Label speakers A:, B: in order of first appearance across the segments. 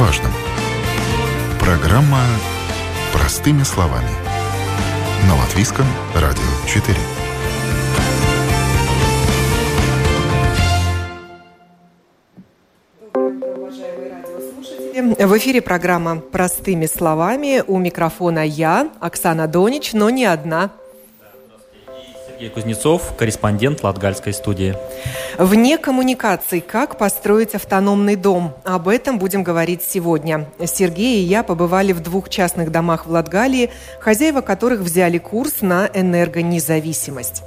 A: важном. Программа «Простыми словами» на Латвийском радио 4.
B: В эфире программа «Простыми словами». У микрофона я, Оксана Донич, но не одна.
C: Сергей Кузнецов, корреспондент Латгальской студии.
B: Вне коммуникаций. Как построить автономный дом? Об этом будем говорить сегодня. Сергей и я побывали в двух частных домах в Латгалии, хозяева которых взяли курс на энергонезависимость.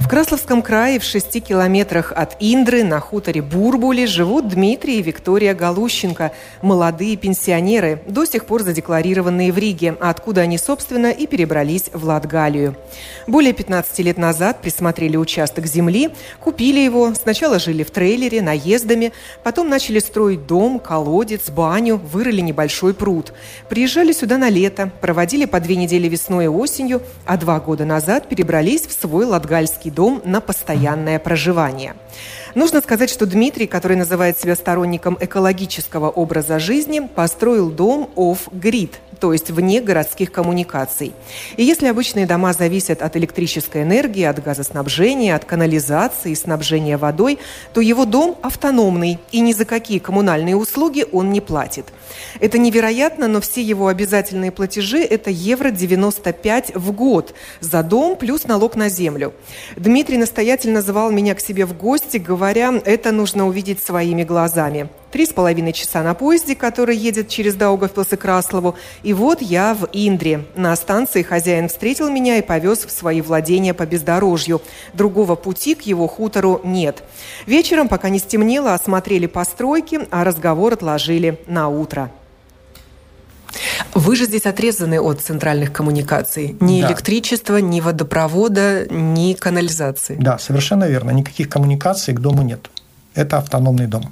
B: В Красловском крае в шести километрах от Индры на хуторе Бурбули живут Дмитрий и Виктория Галущенко, молодые пенсионеры, до сих пор задекларированные в Риге, откуда они, собственно, и перебрались в Латгалию. Более 15 лет назад присмотрели участок земли, купили его, сначала жили в трейлере, наездами, потом начали строить дом, колодец, баню, вырыли небольшой пруд. Приезжали сюда на лето, проводили по две недели весной и осенью, а два года назад перебрались в свой латгальский детский дом на постоянное проживание. Нужно сказать, что Дмитрий, который называет себя сторонником экологического образа жизни, построил дом off-grid – то есть вне городских коммуникаций. И если обычные дома зависят от электрической энергии, от газоснабжения, от канализации, снабжения водой, то его дом автономный, и ни за какие коммунальные услуги он не платит. Это невероятно, но все его обязательные платежи – это евро 95 в год за дом плюс налог на землю. Дмитрий настоятельно звал меня к себе в гости, говоря, это нужно увидеть своими глазами. Три с половиной часа на поезде, который едет через Даугавпилс и Краслову. И вот я в Индре. На станции хозяин встретил меня и повез в свои владения по бездорожью. Другого пути к его хутору нет. Вечером, пока не стемнело, осмотрели постройки, а разговор отложили на утро. Вы же здесь отрезаны от центральных коммуникаций. Ни да. электричества, ни водопровода, ни канализации.
D: Да, совершенно верно. Никаких коммуникаций к дому нет. Это автономный дом.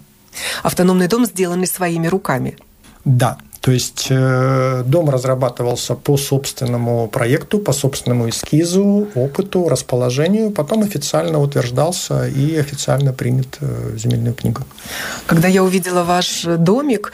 B: Автономный дом сделанный своими руками.
D: Да, то есть э, дом разрабатывался по собственному проекту, по собственному эскизу, опыту, расположению, потом официально утверждался и официально принят э, в земельную книгу.
B: Когда я увидела ваш домик,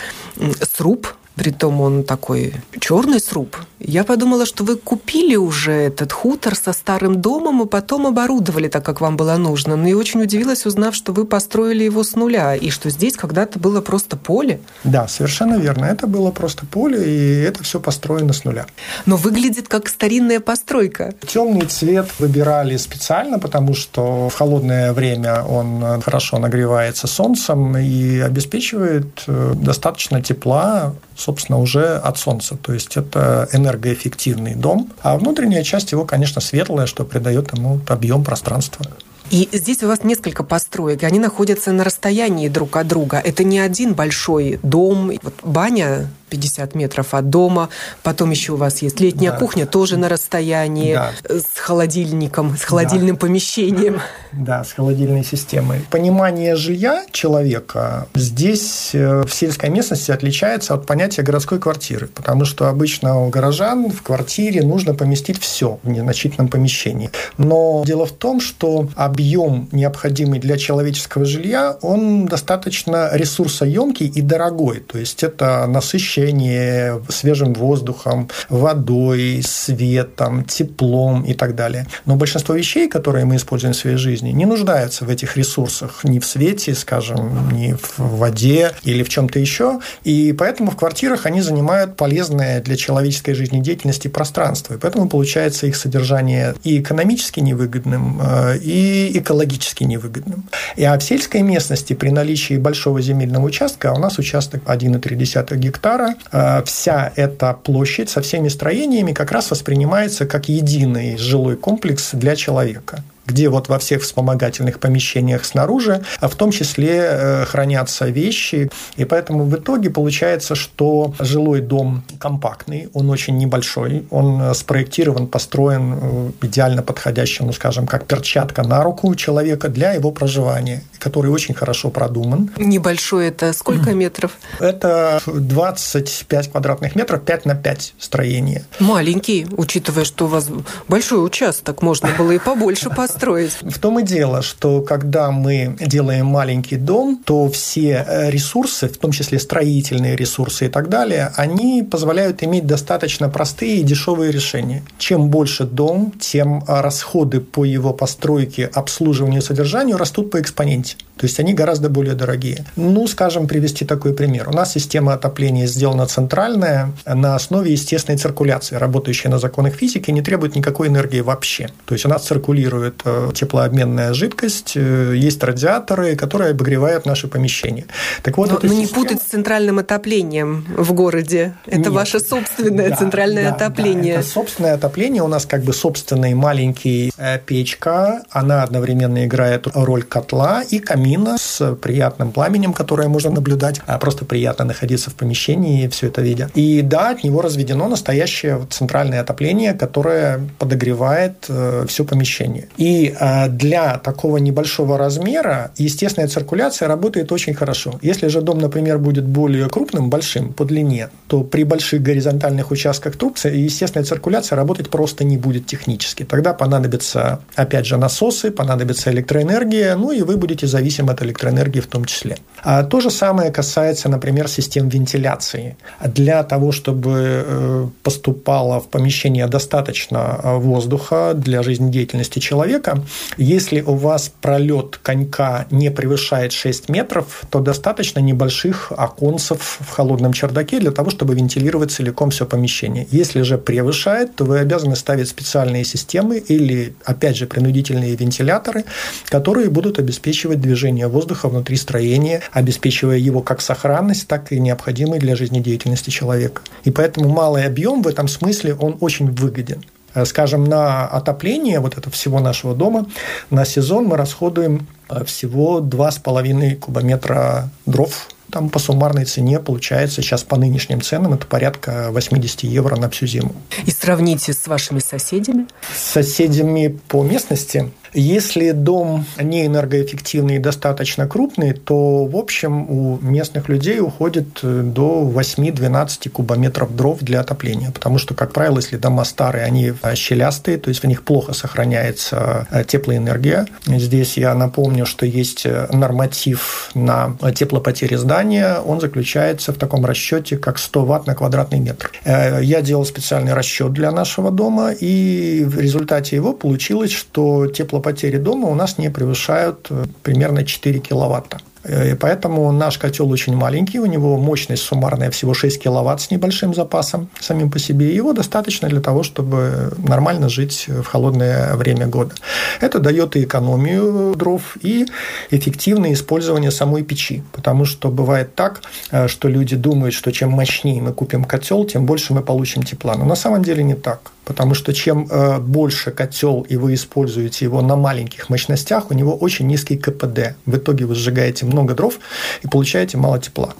B: сруб Притом он такой черный сруб. Я подумала, что вы купили уже этот хутор со старым домом и потом оборудовали так, как вам было нужно. Но и очень удивилась, узнав, что вы построили его с нуля, и что здесь когда-то было просто поле.
D: Да, совершенно верно. Это было просто поле, и это все построено с нуля.
B: Но выглядит как старинная постройка.
D: Темный цвет выбирали специально, потому что в холодное время он хорошо нагревается солнцем и обеспечивает э, достаточно тепла собственно, уже от Солнца. То есть это энергоэффективный дом. А внутренняя часть его, конечно, светлая, что придает ему объем пространства.
B: И здесь у вас несколько построек, они находятся на расстоянии друг от друга. Это не один большой дом. Вот баня 50 метров от дома. Потом еще у вас есть летняя да. кухня, тоже на расстоянии, да. с холодильником, с холодильным да. помещением.
D: Да, с холодильной системой. Понимание жилья человека здесь э, в сельской местности отличается от понятия городской квартиры, потому что обычно у горожан в квартире нужно поместить все в незначительном помещении. Но дело в том, что объем, необходимый для человеческого жилья, он достаточно ресурсоемкий и дорогой. То есть это насыщенный освещение свежим воздухом, водой, светом, теплом и так далее. Но большинство вещей, которые мы используем в своей жизни, не нуждаются в этих ресурсах ни в свете, скажем, ни в воде или в чем-то еще. И поэтому в квартирах они занимают полезное для человеческой жизнедеятельности пространство. И поэтому получается их содержание и экономически невыгодным, э, и экологически невыгодным. И а в сельской местности при наличии большого земельного участка, а у нас участок 1,3 гектара, Кипра, э, вся эта площадь со всеми строениями как раз воспринимается как единый жилой комплекс для человека где вот во всех вспомогательных помещениях снаружи, а в том числе э, хранятся вещи. И поэтому в итоге получается, что жилой дом компактный, он очень небольшой, он э, спроектирован, построен э, идеально подходящим, ну, скажем, как перчатка на руку человека для его проживания, который очень хорошо продуман.
B: Небольшой это сколько метров?
D: Это 25 квадратных метров, 5 на 5 строение.
B: Маленький, учитывая, что у вас большой участок, можно было и побольше построить построить.
D: В том и дело, что когда мы делаем маленький дом, то все э, ресурсы, в том числе строительные ресурсы и так далее, они позволяют иметь достаточно простые и дешевые решения. Чем больше дом, тем а, расходы по его постройке, обслуживанию и содержанию растут по экспоненте. То есть они гораздо более дорогие. Ну, скажем, привести такой пример. У нас система отопления сделана центральная на основе естественной циркуляции, работающая на законах физики, не требует никакой энергии вообще. То есть у нас циркулирует э, теплообменная жидкость, э, есть радиаторы, которые обогревают наши помещения.
B: Так вот, но, но не путать с центральным отоплением в городе. Это Нет. ваше собственное да, центральное да, отопление. Да,
D: это собственное отопление. У нас как бы собственный маленький э, печка. Она одновременно играет роль котла и камина камина с приятным пламенем, которое можно наблюдать. А просто приятно находиться в помещении все это видя. И да, от него разведено настоящее центральное отопление, которое подогревает э, все помещение. И э, для такого небольшого размера естественная циркуляция работает очень хорошо. Если же дом, например, будет более крупным, большим по длине, то при больших горизонтальных участках труб естественная циркуляция работать просто не будет технически. Тогда понадобятся, опять же, насосы, понадобится электроэнергия, ну и вы будете зависеть зависим от электроэнергии в том числе. А то же самое касается, например, систем вентиляции. Для того, чтобы э, поступало в помещение достаточно э, воздуха для жизнедеятельности человека, если у вас пролет конька не превышает 6 метров, то достаточно небольших оконцев в холодном чердаке для того, чтобы вентилировать целиком все помещение. Если же превышает, то вы обязаны ставить специальные системы или, опять же, принудительные вентиляторы, которые будут обеспечивать движение движения воздуха внутри строения, обеспечивая его как сохранность, так и необходимый для жизнедеятельности человека. И поэтому малый объем в этом смысле, он очень выгоден э, скажем, на отопление вот этого всего нашего дома на сезон мы расходуем э, всего 2,5 кубометра дров там по суммарной цене получается сейчас по нынешним ценам это порядка 80 евро на всю зиму.
B: И сравните с вашими соседями?
D: С соседями по местности если дом не энергоэффективный и достаточно крупный, то, в общем, у местных людей уходит э, до 8-12 кубометров дров для отопления. Потому что, как правило, если дома старые, они э, щелястые, то есть в них плохо сохраняется э, теплоэнергия. Здесь я напомню, что есть норматив на теплопотери здания. Он заключается в таком расчете, как 100 ватт на квадратный метр. Я делал специальный расчет для нашего дома, и в результате его получилось, что теплопотери потери дома у нас не превышают э, примерно 4 киловатта. Э, и поэтому наш котел очень маленький, у него мощность суммарная всего 6 киловатт с небольшим запасом самим по себе. Его достаточно для того, чтобы нормально жить в холодное время года. Это дает и экономию дров, и эффективное использование самой печи. Потому что бывает так, э, что люди думают, что чем мощнее мы купим котел, тем больше мы получим тепла. Но на самом деле не так. Потому что чем э, больше котел и вы используете его на маленьких мощностях, у него очень низкий КПД. В итоге вы сжигаете много дров и получаете мало тепла.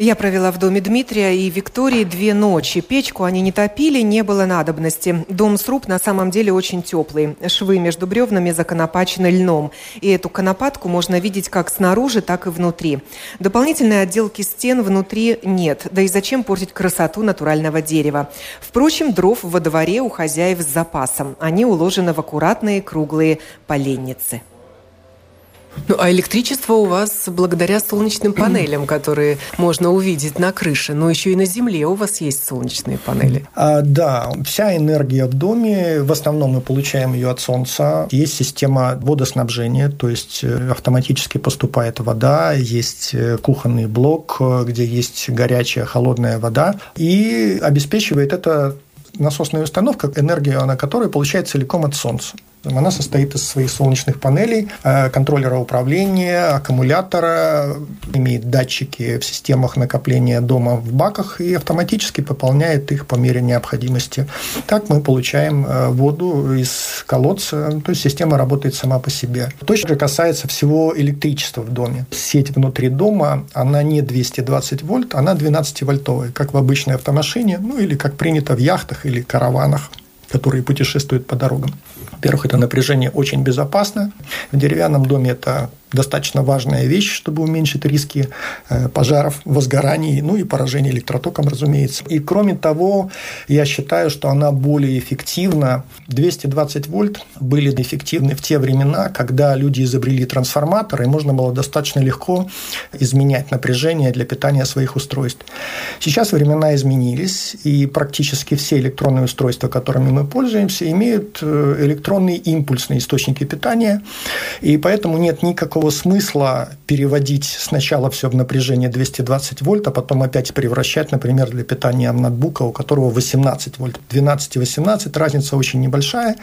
B: Я провела в доме Дмитрия и Виктории две ночи. Печку они не топили, не было надобности. Дом сруб на самом деле очень теплый. Швы между бревнами законопачены льном. И эту конопатку можно видеть как снаружи, так и внутри. Дополнительной отделки стен внутри нет. Да и зачем портить красоту натурального дерева? Впрочем, дров во дворе у хозяев с запасом. Они уложены в аккуратные круглые поленницы. Ну, а электричество у вас благодаря солнечным панелям, которые можно увидеть на крыше, но еще и на земле у вас есть солнечные панели.
D: А, да, вся энергия в доме, в основном мы получаем ее от солнца. Есть система водоснабжения, то есть э, автоматически поступает вода, есть э, кухонный блок, где есть горячая, холодная вода, и обеспечивает это насосная установка, энергия на которой получает целиком от солнца. Она состоит из своих солнечных панелей, э, контроллера управления, аккумулятора, имеет датчики в системах накопления дома в баках и автоматически пополняет их по мере необходимости. Так мы получаем э, воду из колодца, то есть система работает сама по себе. То же касается всего электричества в доме. Сеть внутри дома, она не 220 вольт, она 12-вольтовая, как в обычной автомашине, ну или как принято в яхтах или караванах которые путешествуют по дорогам. Во-первых, это напряжение очень безопасно. В деревянном доме это достаточно важная вещь, чтобы уменьшить риски э, пожаров, возгораний, ну и поражения электротоком, разумеется. И кроме того, я считаю, что она более эффективна. 220 вольт были эффективны в те времена, когда люди изобрели трансформаторы, и можно было достаточно легко изменять напряжение для питания своих устройств. Сейчас времена изменились, и практически все электронные устройства, которыми мы пользуемся, имеют э, электронные импульсные источники питания, и поэтому нет никакого никакого смысла переводить сначала все в напряжение 220 вольт, а потом опять превращать, например, для питания ноутбука, у которого 18 вольт. 12 и 18 разница очень небольшая,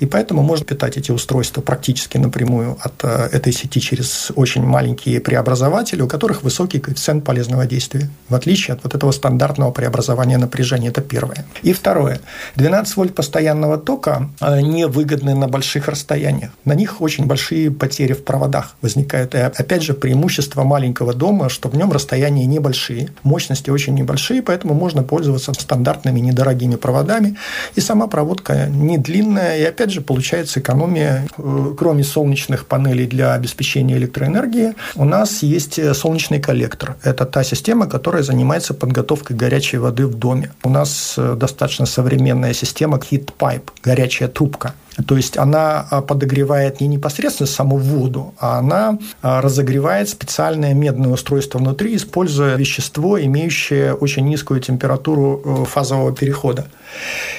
D: и поэтому можно питать эти устройства практически напрямую от э, этой сети через очень маленькие преобразователи, у которых высокий коэффициент полезного действия, в отличие от вот этого стандартного преобразования напряжения. Это первое. И второе. 12 вольт постоянного тока э, невыгодны на больших расстояниях. На них очень большие потери в проводах возникают. И опять же, преимущество маленького дома, что в нем расстояния небольшие, мощности очень небольшие, поэтому можно пользоваться стандартными недорогими проводами. И сама проводка не длинная, и опять же получается экономия. Э, кроме солнечных панелей для обеспечения электроэнергии, у нас есть солнечный коллектор. Это та система, которая занимается подготовкой горячей воды в доме. У нас э, достаточно современная система Heat Pipe, горячая трубка. То есть она а, подогревает не непосредственно саму воду, а она а, разогревает специальное медное устройство внутри, используя вещество, имеющее очень низкую температуру э, фазового перехода.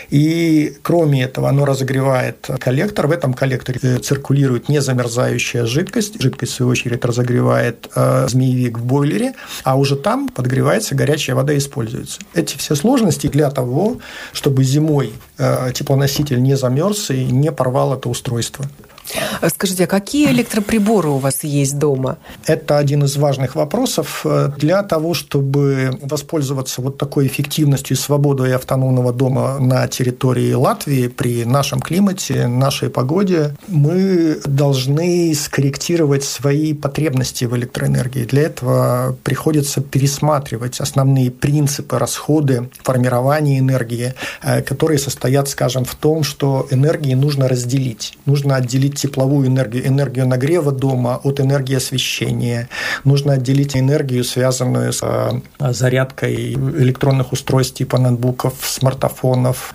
D: И кроме этого, оно разогревает коллектор. В этом коллекторе э, циркулирует незамерзающая жидкость. Жидкость, в свою очередь, разогревает э, змеевик в бойлере, а уже там подогревается горячая вода и используется. Эти все сложности для того, чтобы зимой теплоноситель не замерз и не порвал это устройство.
B: Скажите, а какие электроприборы у вас есть дома?
D: Это один из важных вопросов. Для того, чтобы воспользоваться вот такой эффективностью и свободой автономного дома на территории Латвии при нашем климате, нашей погоде, мы должны скорректировать свои потребности в электроэнергии. Для этого приходится пересматривать основные принципы, расходы, формирования энергии, э, которые состоят, скажем, в том, что энергии нужно разделить. Нужно отделить тепловую энергию, энергию нагрева дома от энергии освещения. Нужно отделить энергию, связанную с э, зарядкой электронных устройств типа ноутбуков, смартфонов,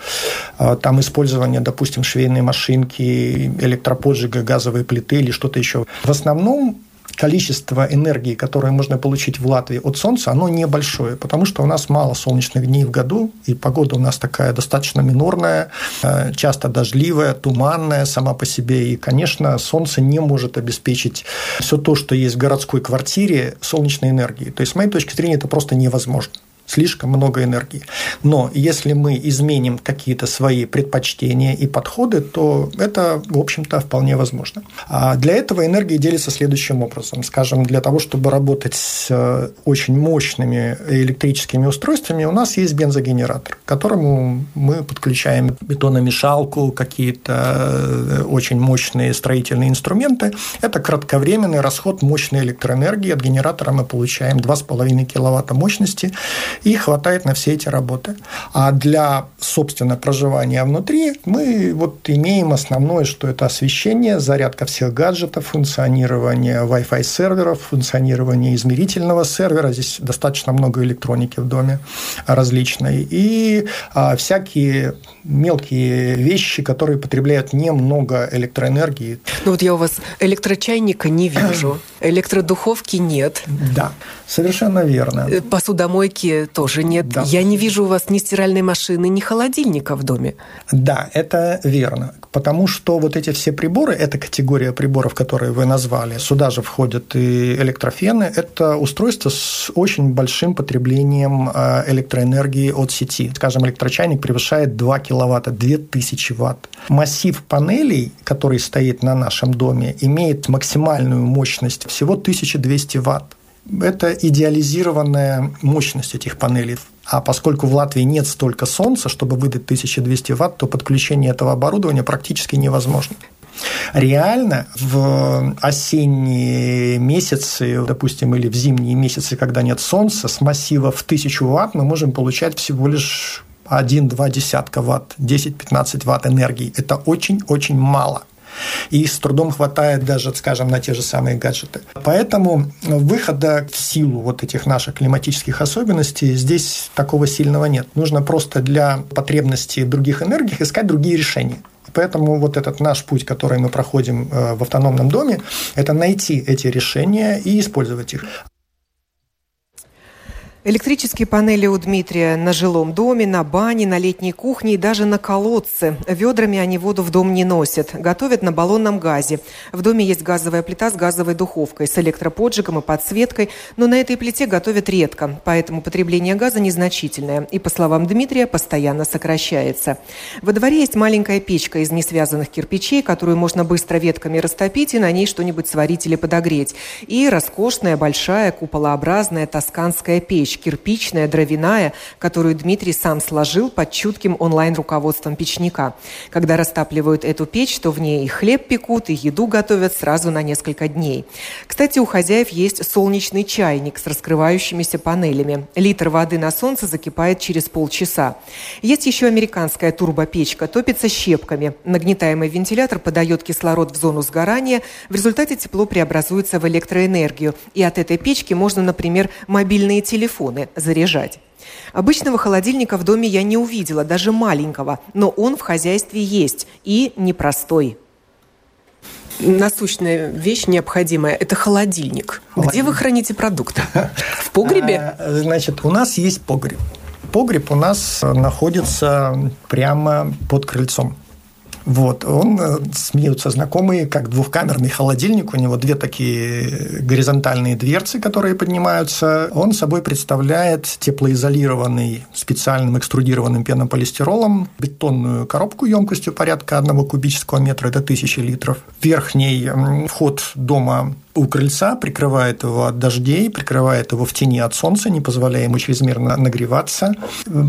D: э, там использование, допустим, швейной машинки, электроподжига, газовой плиты или что-то еще. В основном количество энергии, которое можно получить в Латвии от Солнца, оно небольшое, потому что у нас мало солнечных дней в году, и погода у нас такая достаточно минорная, э, часто дождливая, туманная сама по себе, и, конечно, Солнце не может обеспечить все то, что есть в городской квартире солнечной энергией. То есть, с моей точки зрения, это просто невозможно слишком много энергии. Но если мы изменим какие-то свои предпочтения и подходы, то это, в общем-то, вполне возможно. А для этого энергия делится следующим образом. Скажем, для того, чтобы работать с э, очень мощными электрическими устройствами, у нас есть бензогенератор, к которому мы подключаем бетономешалку, какие-то э, очень мощные строительные инструменты. Это кратковременный расход мощной электроэнергии. От генератора мы получаем 2,5 киловатта мощности и хватает на все эти работы. А для, собственно, проживания внутри мы вот имеем основное, что это освещение, зарядка всех гаджетов, функционирование Wi-Fi серверов, функционирование измерительного сервера. Здесь достаточно много электроники в доме различной. И а, всякие мелкие вещи, которые потребляют немного электроэнергии.
B: Ну вот я у вас электрочайника не вижу, электродуховки нет.
D: Да, совершенно верно.
B: Э, посудомойки тоже нет. Да. Я не вижу у вас ни стиральной машины, ни холодильника в доме.
D: Да, это верно. Потому что вот эти все приборы, эта категория приборов, которые вы назвали, сюда же входят и электрофены, это устройство с очень большим потреблением э, электроэнергии от сети. Скажем, электрочайник превышает 2 киловатта, 2000 ватт. Массив панелей, который стоит на нашем доме, имеет максимальную мощность всего 1200 ватт это идеализированная мощность этих панелей. А поскольку в Латвии нет столько солнца, чтобы выдать 1200 ватт, то подключение этого оборудования практически невозможно. Реально в осенние месяцы, допустим, или в зимние месяцы, когда нет солнца, с массива в 1000 ватт мы можем получать всего лишь 1-2 десятка ватт, 10-15 ватт энергии. Это очень-очень мало. И с трудом хватает даже, скажем, на те же самые гаджеты. Поэтому выхода в силу вот этих наших климатических особенностей здесь такого сильного нет. Нужно просто для потребностей других энергий искать другие решения. Поэтому вот этот наш путь, который мы проходим э, в автономном доме, это найти эти решения и использовать их.
B: Электрические панели у Дмитрия на жилом доме, на бане, на летней кухне и даже на колодце. Ведрами они воду в дом не носят. Готовят на баллонном газе. В доме есть газовая плита с газовой духовкой, с электроподжигом и подсветкой, но на этой плите готовят редко, поэтому потребление газа незначительное и, по словам Дмитрия, постоянно сокращается. Во дворе есть маленькая печка из несвязанных кирпичей, которую можно быстро ветками растопить и на ней что-нибудь сварить или подогреть. И роскошная, большая, куполообразная тосканская печь кирпичная, дровяная, которую Дмитрий сам сложил под чутким онлайн-руководством печника. Когда растапливают эту печь, то в ней и хлеб пекут, и еду готовят сразу на несколько дней. Кстати, у хозяев есть солнечный чайник с раскрывающимися панелями. Литр воды на солнце закипает через полчаса. Есть еще американская турбопечка, топится щепками. Нагнетаемый вентилятор подает кислород в зону сгорания. В результате тепло преобразуется в электроэнергию. И от этой печки можно, например, мобильные телефоны телефоны заряжать. Обычного холодильника в доме я не увидела, даже маленького, но он в хозяйстве есть и непростой. Насущная вещь необходимая – это холодильник. холодильник. Где вы храните продукты? В погребе?
D: А, значит, у нас есть погреб. Погреб у нас находится прямо под крыльцом. Вот. Он э, смеются знакомые, как двухкамерный холодильник. У него две такие горизонтальные дверцы, которые поднимаются. Он собой представляет теплоизолированный специальным экструдированным пенополистиролом бетонную коробку емкостью порядка одного кубического метра, это тысячи литров. Верхний вход дома у крыльца, прикрывает его от дождей, прикрывает его в тени от солнца, не позволяя ему чрезмерно нагреваться.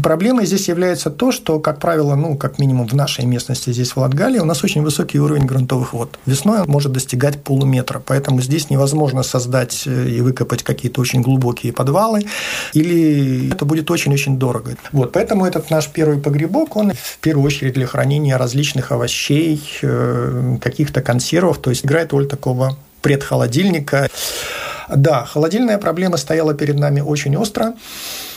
D: Проблемой здесь является то, что, как правило, ну, как минимум в нашей местности здесь, в Латгалии, у нас очень высокий уровень грунтовых вод. Весной он может достигать полуметра, поэтому здесь невозможно создать э, и выкопать какие-то очень глубокие подвалы, или это будет очень-очень дорого. Вот, поэтому этот наш первый погребок, он в первую очередь для хранения различных овощей, э, каких-то консервов, то есть играет роль такого предхолодильника. Да, холодильная проблема стояла перед нами очень остро.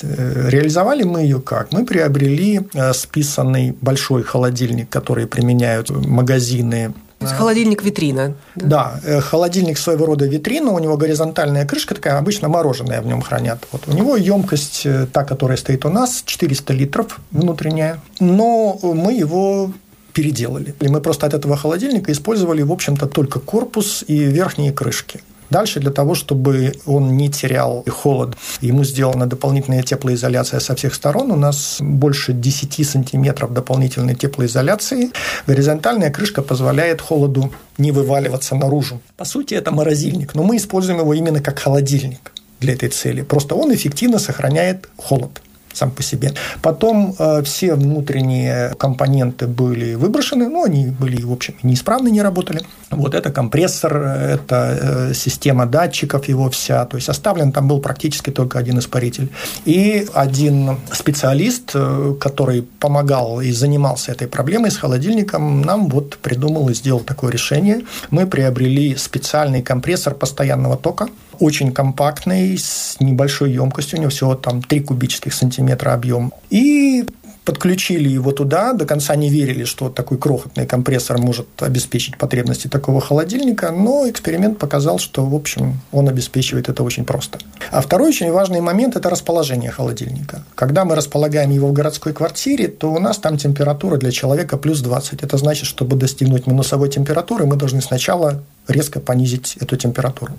D: Э, реализовали мы ее как? Мы приобрели э, списанный большой холодильник, который применяют магазины
B: то есть холодильник витрина.
D: Да? да, э, холодильник своего рода витрина, у него горизонтальная крышка такая, обычно мороженое в нем хранят. Вот у него емкость, та, которая стоит у нас, 400 литров внутренняя, но мы его переделали. И мы просто от этого холодильника использовали, в общем-то, только корпус и верхние крышки. Дальше для того, чтобы он не терял холод, ему сделана дополнительная теплоизоляция со всех сторон. У нас больше 10 сантиметров дополнительной теплоизоляции. Горизонтальная крышка позволяет холоду не вываливаться наружу. По сути, это морозильник, но мы используем его именно как холодильник для этой цели. Просто он эффективно сохраняет холод сам по себе. Потом э, все внутренние компоненты были выброшены, ну, они были, в общем, неисправны, не работали. Вот это компрессор, это э, система датчиков его вся, то есть оставлен там был практически только один испаритель. И один специалист, э, который помогал и занимался этой проблемой с холодильником, нам вот придумал и сделал такое решение. Мы приобрели специальный компрессор постоянного тока, очень компактный, с небольшой емкостью, у него всего там 3 кубических сантиметра объем. И подключили его туда, до конца не верили, что такой крохотный компрессор может обеспечить потребности такого холодильника, но эксперимент показал, что, в общем, он обеспечивает это очень просто. А второй очень важный момент – это расположение холодильника. Когда мы располагаем его в городской квартире, то у нас там температура для человека плюс 20. Это значит, чтобы достигнуть минусовой температуры, мы должны сначала резко понизить эту температуру.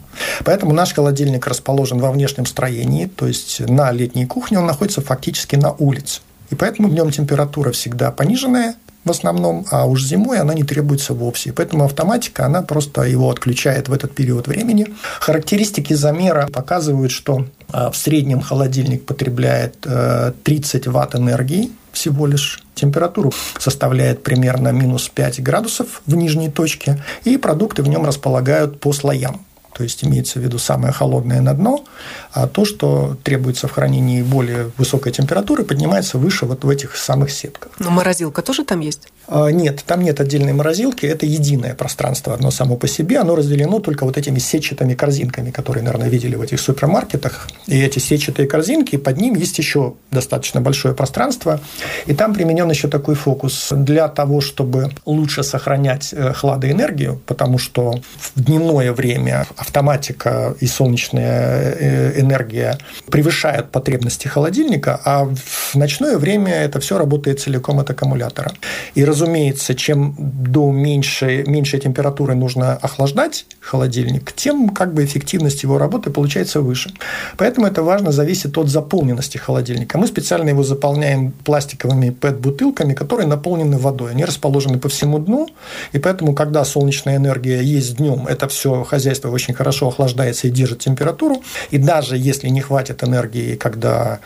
D: Поэтому наш холодильник расположен во внешнем строении, то есть на летней кухне он находится фактически на улице. И поэтому днем температура всегда пониженная, в основном, а уж зимой она не требуется вовсе. Поэтому автоматика, она просто его отключает в этот период времени. Характеристики замера показывают, что а, в среднем холодильник потребляет 30 э, ватт энергии всего лишь. Температуру составляет примерно минус 5 градусов в нижней точке, и продукты в нем располагают по слоям то есть имеется в виду самое холодное на дно, а то, что требуется в хранении более высокой температуры, поднимается выше вот в этих самых сетках.
B: Но морозилка тоже там есть?
D: А, нет, там нет отдельной морозилки, это единое пространство одно само по себе, оно разделено только вот этими сетчатыми корзинками, которые, наверное, видели в этих супермаркетах. И эти сетчатые корзинки, под ним есть еще достаточно большое пространство, и там применен еще такой фокус для того, чтобы лучше сохранять э, хладоэнергию, потому что в дневное время автоматика и солнечная э, энергия превышают потребности холодильника, а в ночное время это все работает целиком от аккумулятора. И разумеется, чем до меньшей, меньшей температуры нужно охлаждать холодильник, тем как бы эффективность его работы получается выше. Поэтому это важно, зависит от заполненности холодильника. Мы специально его заполняем пластиковыми PET-бутылками, которые наполнены водой. Они расположены по всему дну, и поэтому, когда солнечная энергия есть днем, это все хозяйство очень хорошо охлаждается и держит температуру. И даже если не хватит энергии, когда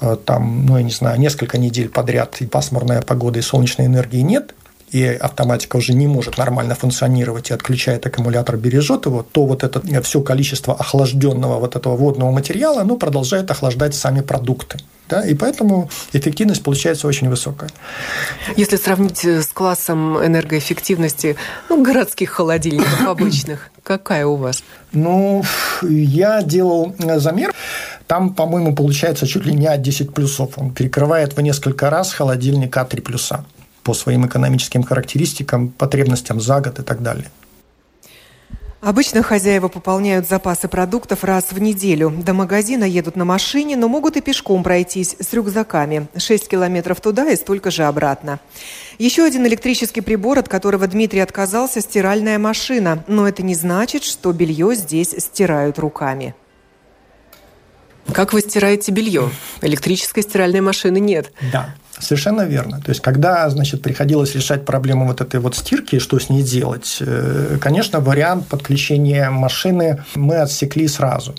D: э, там, ну, я не знаю, несколько недель подряд и пасмурная погода, и солнечной энергии нет, и автоматика уже не может нормально функционировать и отключает аккумулятор, бережет его, то вот это все количество охлажденного вот этого водного материала, оно продолжает охлаждать сами продукты. Да, и поэтому эффективность получается очень высокая.
B: Если сравнить с классом энергоэффективности ну, городских холодильников обычных, какая у вас?
D: Ну, я делал замер. Там, по-моему, получается чуть ли не А10 плюсов. Он перекрывает в несколько раз холодильник А3 плюса по своим экономическим характеристикам, потребностям за год и так далее.
B: Обычно хозяева пополняют запасы продуктов раз в неделю. До магазина едут на машине, но могут и пешком пройтись с рюкзаками. 6 километров туда и столько же обратно. Еще один электрический прибор, от которого Дмитрий отказался – стиральная машина. Но это не значит, что белье здесь стирают руками. Как вы стираете белье? Электрической стиральной машины нет.
D: Да. Совершенно верно. То есть, когда, значит, приходилось решать проблему вот этой вот стирки, что с ней делать, э, конечно, вариант подключения машины мы отсекли сразу.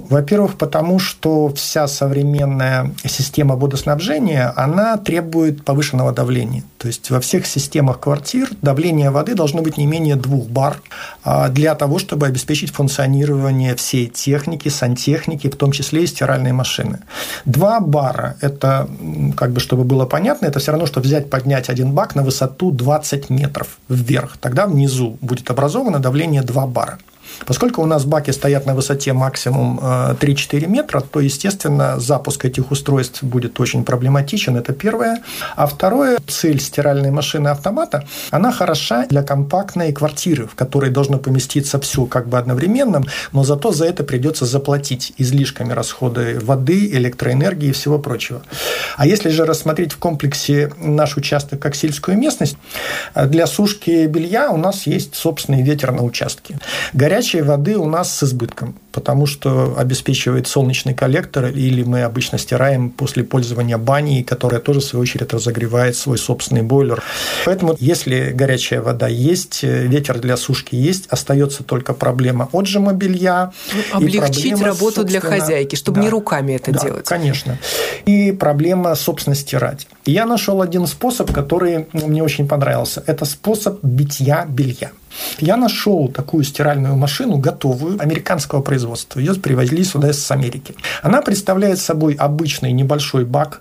D: Во-первых, потому что вся современная система водоснабжения, она требует повышенного давления. То есть, во всех системах квартир давление воды должно быть не менее двух бар а, для того, чтобы обеспечить функционирование всей техники, сантехники, в том числе и стиральной машины. Два бара – это как бы чтобы было понятно, это все равно, что взять, поднять один бак на высоту 20 метров вверх. Тогда внизу будет образовано давление 2 бара. Поскольку у нас баки стоят на высоте максимум 3-4 э, метра, то, естественно, запуск этих устройств будет очень проблематичен, это первое. А второе, цель стиральной машины автомата, она хороша для компактной квартиры, в которой должно поместиться все как бы одновременно, но зато за это придется заплатить излишками расходы воды, электроэнергии и всего прочего. А если же рассмотреть в комплексе наш участок как сельскую местность, для сушки белья у нас есть собственный ветер на участке. Горячий Горячей воды у нас с избытком, потому что обеспечивает солнечный коллектор, или мы обычно стираем после пользования баней, которая тоже, в свою очередь, разогревает свой собственный бойлер. Поэтому, если горячая вода есть, ветер для сушки есть, остается только проблема отжима белья.
B: Ну, облегчить работу для хозяйки, чтобы да, не руками это
D: да,
B: делать.
D: Конечно. И проблема, собственно, стирать. я нашел один способ, который мне очень понравился. Это способ битья белья. Я нашел такую стиральную машину, готовую, американского производства. Ее привозили сюда из Америки. Она представляет собой обычный небольшой бак,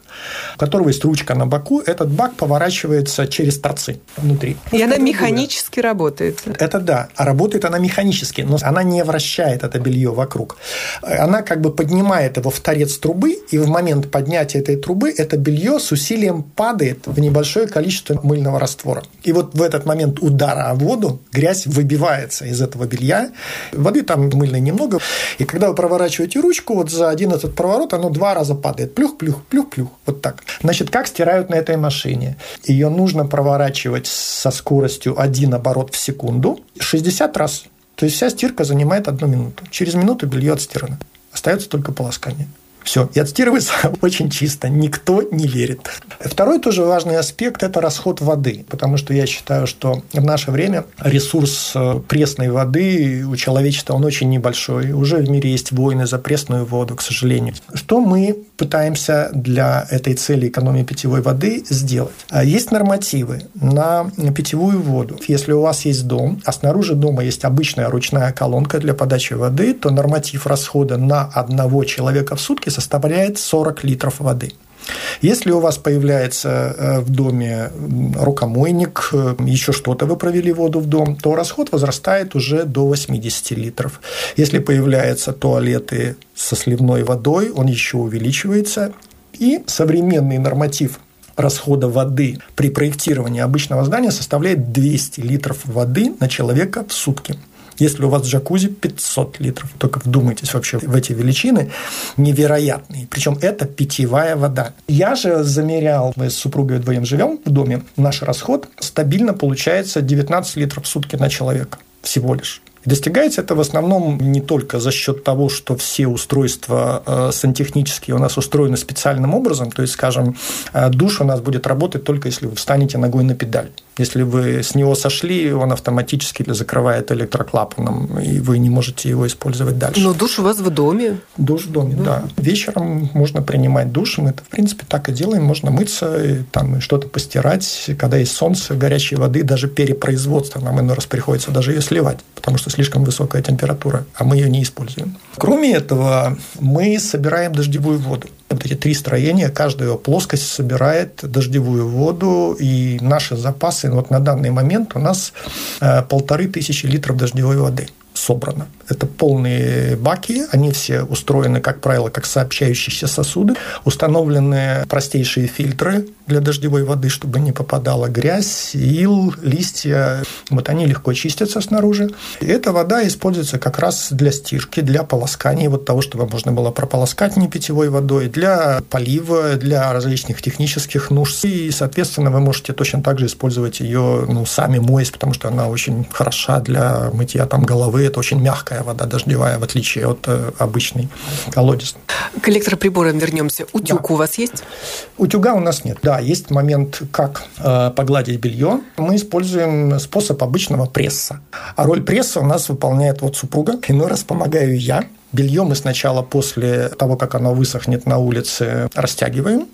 D: у которого есть ручка на боку. Этот бак поворачивается через торцы внутри.
B: И она механически работает.
D: Это да. А работает она механически, но она не вращает это белье вокруг. Она как бы поднимает его в торец трубы, и в момент поднятия этой трубы это белье с усилием падает в небольшое количество мыльного раствора. И вот в этот момент удара о воду грязь выбивается из этого белья. Воды там мыльной немного. И когда вы проворачиваете ручку, вот за один этот проворот оно два раза падает. Плюх, плюх, плюх, плюх. Вот так. Значит, как стирают на этой машине? Ее нужно проворачивать со скоростью один оборот в секунду 60 раз. То есть вся стирка занимает одну минуту. Через минуту белье отстирано. Остается только полоскание. Все, и отстирывается очень чисто, никто не верит. Второй тоже важный аспект – это расход воды, потому что я считаю, что в наше время ресурс э, пресной воды у человечества, он очень небольшой. Уже в мире есть войны за пресную воду, к сожалению. Что мы пытаемся для этой цели экономии питьевой воды сделать? А есть нормативы на питьевую воду. Если у вас есть дом, а снаружи дома есть обычная ручная колонка для подачи воды, то норматив расхода на одного человека в сутки составляет 40 литров воды. Если у вас появляется э, в доме рукомойник, э, еще что-то вы провели воду в дом, то расход возрастает уже до 80 литров. Если появляются туалеты со сливной водой, он еще увеличивается. И современный норматив расхода воды при проектировании обычного здания составляет 200 литров воды на человека в сутки. Если у вас джакузи 500 литров, только вдумайтесь вообще в эти величины невероятные. Причем это питьевая вода. Я же замерял, мы с супругой вдвоем живем в доме, наш расход стабильно получается 19 литров в сутки на человека всего лишь. И достигается это в основном не только за счет того, что все устройства э, сантехнические у нас устроены специальным образом, то есть, скажем, э, душ у нас будет работать только если вы встанете ногой на педаль. Если вы с него сошли, он автоматически закрывает электроклапаном, и вы не можете его использовать дальше.
B: Но душ у вас в доме?
D: Душ в доме, ну. да. Вечером можно принимать душ, мы это, в принципе, так и делаем. Можно мыться, и, там что-то постирать. Когда есть солнце, горячей воды, даже перепроизводство нам иной раз приходится даже ее сливать, потому что слишком высокая температура, а мы ее не используем. Кроме этого, мы собираем дождевую воду вот эти три строения, каждая плоскость собирает дождевую воду, и наши запасы вот на данный момент у нас э, полторы тысячи литров дождевой воды собрано. Это полные баки, они все устроены, как правило, как сообщающиеся сосуды, установлены простейшие фильтры для дождевой воды, чтобы не попадала грязь, ил, листья. Вот они легко чистятся снаружи. И эта вода используется как раз для стирки, для полоскания, вот того, чтобы можно было прополоскать не питьевой водой, для полива, для различных технических нужд. И, соответственно, вы можете точно так же использовать ее ну, сами моясь, потому что она очень хороша для мытья там головы. Это очень мягкая вода дождевая, в отличие от э, обычной колодезной.
B: К электроприборам вернемся. Утюг да. у вас есть?
D: Утюга у нас нет. Да, да, есть момент, как э, погладить белье. Мы используем способ обычного пресса. А роль пресса у нас выполняет вот супруга. Иной раз помогаю я. Белье мы сначала после того, как оно высохнет на улице, растягиваем.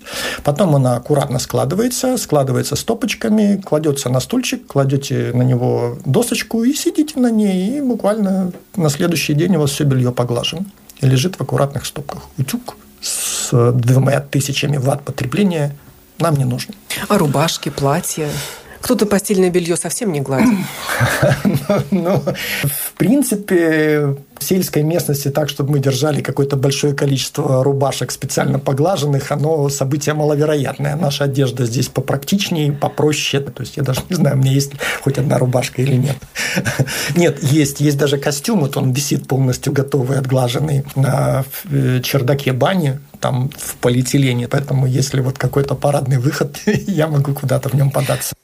D: Потом оно аккуратно складывается, складывается стопочками, кладется на стульчик, кладете на него досочку и сидите на ней. И буквально на следующий день у вас все белье поглажено и лежит в аккуратных стопках. Утюг с двумя тысячами ватт потребления нам не нужно.
B: А рубашки, платья? Кто-то постельное белье совсем не гладит.
D: Ну, в принципе, в сельской местности так, чтобы мы держали какое-то большое количество рубашек специально поглаженных, оно событие маловероятное. Наша одежда здесь попрактичнее, попроще. То есть я даже не знаю, у меня есть хоть одна рубашка или нет. Нет, есть. Есть даже костюм, вот он висит полностью готовый, отглаженный на э, чердаке бани, там в полиэтилене. Поэтому если вот какой-то парадный выход, я могу куда-то в нем податься.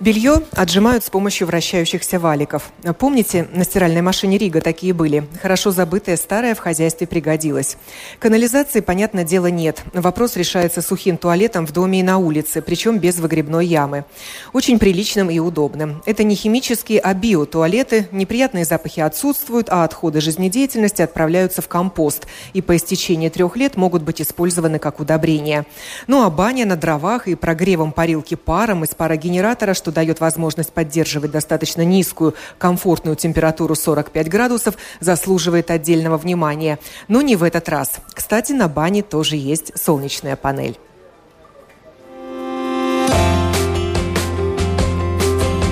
B: Белье отжимают с помощью вращающихся валиков. Помните, на стиральной машине Рига такие были? Хорошо забытая старая в хозяйстве пригодилась. Канализации, понятное дело, нет. Вопрос решается сухим туалетом в доме и на улице, причем без выгребной ямы. Очень приличным и удобным. Это не химические, а биотуалеты. Неприятные запахи отсутствуют, а отходы жизнедеятельности отправляются в компост и по истечении трех лет могут быть использованы как удобрение. Ну а баня на дровах и прогревом парилки паром из парогенератора, что дает возможность поддерживать достаточно низкую комфортную температуру 45 градусов, заслуживает отдельного внимания. Но не в этот раз. Кстати, на бане тоже есть солнечная панель.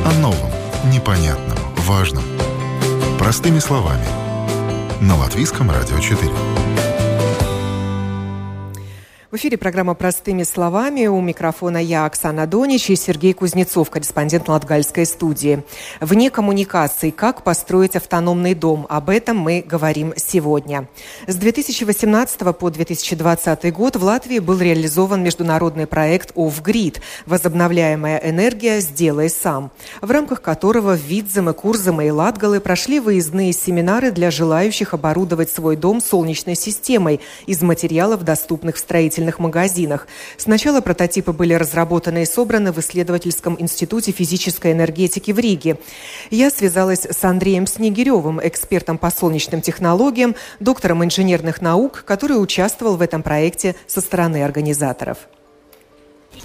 A: О новом, непонятном, важном. Простыми словами. На Латвийском радио 4.
B: В эфире программа «Простыми словами». У микрофона я, Оксана Донич и Сергей Кузнецов, корреспондент Латгальской студии. Вне коммуникаций. Как построить автономный дом? Об этом мы говорим сегодня. С 2018 по 2020 год в Латвии был реализован международный проект «Off-Grid» – «Возобновляемая энергия. Сделай сам», в рамках которого Видзем, Курзем и Латгалы прошли выездные семинары для желающих оборудовать свой дом солнечной системой из материалов, доступных в строительстве строительных магазинах. Сначала прототипы были разработаны и собраны в исследовательском институте физической энергетики в Риге. Я связалась с Андреем Снегиревым, экспертом по солнечным технологиям, доктором инженерных наук, который участвовал в этом проекте со стороны организаторов.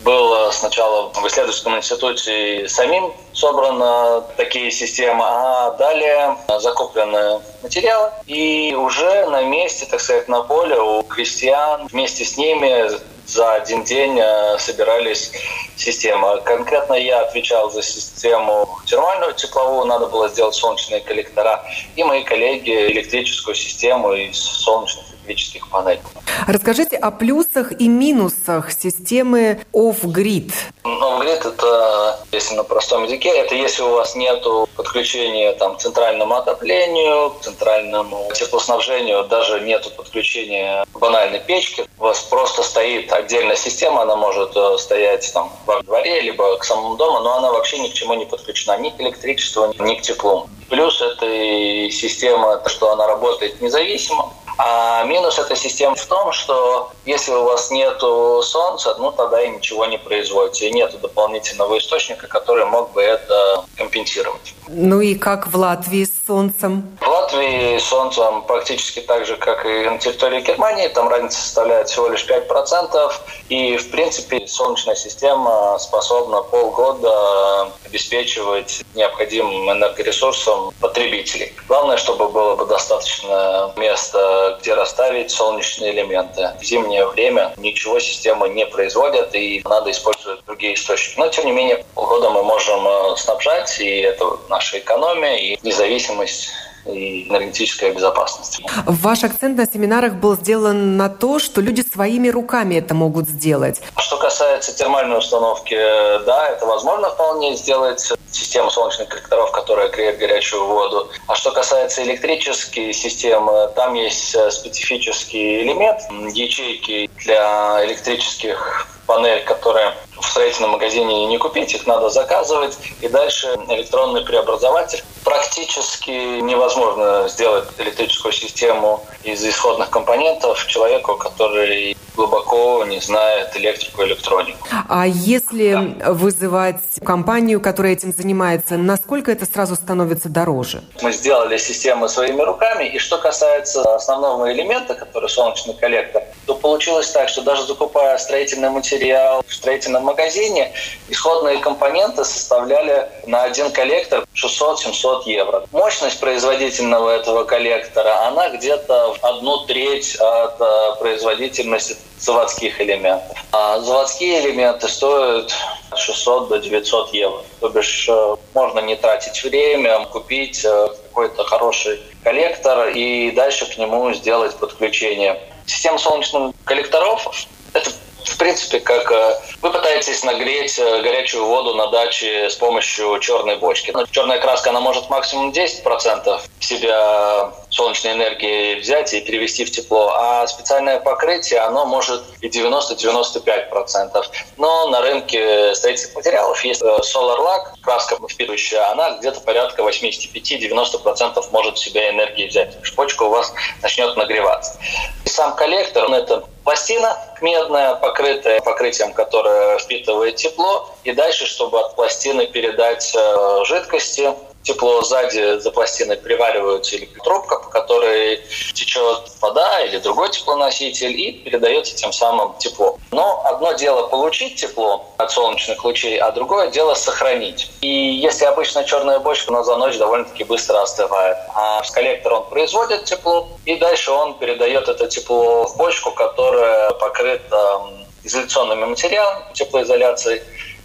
E: Было сначала в исследовательском институте самим собраны такие системы, а далее закуплены материалы. И уже на месте, так сказать, на поле у крестьян вместе с ними за один день э, собирались системы. Конкретно я отвечал за систему термальную тепловую, надо было сделать солнечные коллектора, и мои коллеги электрическую систему из солнечных электрических панелей.
B: Расскажите о плюсах и минусах системы off-grid.
E: Off-grid – это, если на простом языке, это если у вас нет подключения там, к центральному отоплению, к центральному теплоснабжению, даже нет подключения к банальной печки. У вас просто стоит отдельная система, она может э, стоять там во дворе, либо к самому дому, но она вообще ни к чему не подключена, ни к электричеству, ни к теплу. Плюс этой системы, что она работает независимо, а минус этой системы в том, что если у вас нет солнца, ну тогда и ничего не производите. И нет дополнительного источника, который мог бы это компенсировать.
B: Ну и как в Латвии с солнцем?
E: В Латвии с солнцем практически так же, как и на территории Германии. Там разница составляет всего лишь 5%. И, в принципе, солнечная система способна полгода обеспечивать необходимым энергоресурсом потребителей. Главное, чтобы было бы достаточно места, где расставить солнечные элементы. В зимнее время ничего система не производит, и надо использовать другие источники. Но, тем не менее, полгода мы можем э, снабжать, и это наша экономия и независимость и энергетическая безопасность.
B: Ваш акцент на семинарах был сделан на то, что люди своими руками это могут сделать.
E: Что касается термальной установки, да, это возможно вполне сделать систему солнечных коллекторов, которая греет горячую воду. А что касается электрической системы, там есть специфический элемент, ячейки для электрических панель, которые в строительном магазине не купить, их надо заказывать. И дальше электронный преобразователь. Практически невозможно сделать электрическую систему из исходных компонентов человеку, который глубоко не знает электрику и электронику.
B: А если да. вызывать компанию, которая этим занимается, насколько это сразу становится дороже?
E: Мы сделали систему своими руками, и что касается основного элемента, который солнечный коллектор, то получилось так, что даже закупая строительный материал в строительном магазине, исходные компоненты составляли на один коллектор 600-700 евро. Мощность производительного этого коллектора, она где-то в одну треть от э, производительности заводских элементов. А заводские элементы стоят 600 до 900 евро. То бишь э, можно не тратить время, купить э, какой-то хороший коллектор и дальше к нему сделать подключение. Система солнечных коллекторов – это в принципе, как э, вы пытаетесь нагреть горячую воду на даче с помощью черной бочки. Черная краска, она может максимум 10% себя солнечной энергии взять и перевести в тепло, а специальное покрытие, оно может и 90-95%. Но на рынке строительных материалов есть э, Solar Lac, краска впитывающая, она где-то порядка 85-90% может в себя энергии взять. Почка у вас начнет нагреваться. И сам коллектор, он это пластина медная, покрытая покрытием, которое впитывает тепло. И дальше, чтобы от пластины передать э, жидкости, тепло сзади за пластиной приваривается или трубка, по которой течет вода или другой теплоноситель и передается тем самым тепло. Но одно дело получить тепло от солнечных лучей, а другое дело сохранить. И если обычно черная бочка, она за ночь довольно-таки быстро остывает. А с коллектора он производит тепло, и дальше он передает это тепло в бочку, которая покрыта изоляционными материалами, теплоизоляцией,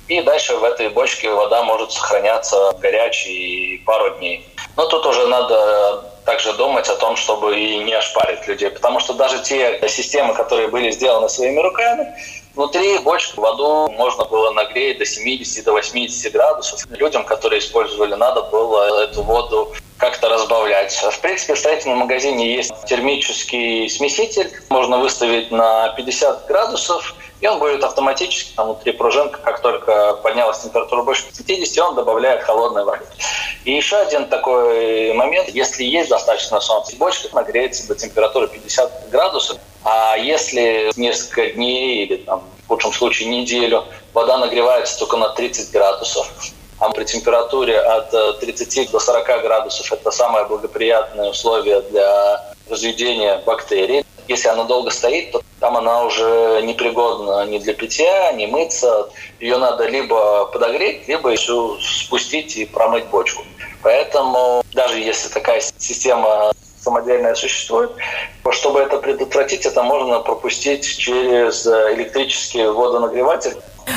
E: и дальше в этой бочке вода может сохраняться горячей пару дней. Но тут уже надо также думать о том, чтобы и не ошпарить людей. Потому что даже те системы, которые были сделаны своими руками, Внутри бочку воду можно было нагреть до 70 до 80 градусов. Людям, которые использовали, надо было эту воду как-то разбавлять. В принципе, в строительном магазине есть термический смеситель. Можно выставить на 50 градусов, и он будет автоматически, там внутри пружинка, как только поднялась температура больше 50, он добавляет холодной воды. И еще один такой момент, если есть достаточно солнца, бочка нагреется до температуры 50 градусов, а если несколько дней или там, в лучшем случае неделю вода нагревается только на 30 градусов, а при температуре от 30 э, до 40 градусов это самое благоприятное условие для разведения бактерий. Если она долго стоит, то там она уже непригодна ни для питья, ни мыться. Ее надо либо подогреть, либо еще спустить и промыть бочку. Поэтому даже если такая система самодельная существует. Чтобы это предотвратить, это можно пропустить через электрический водонагреватель.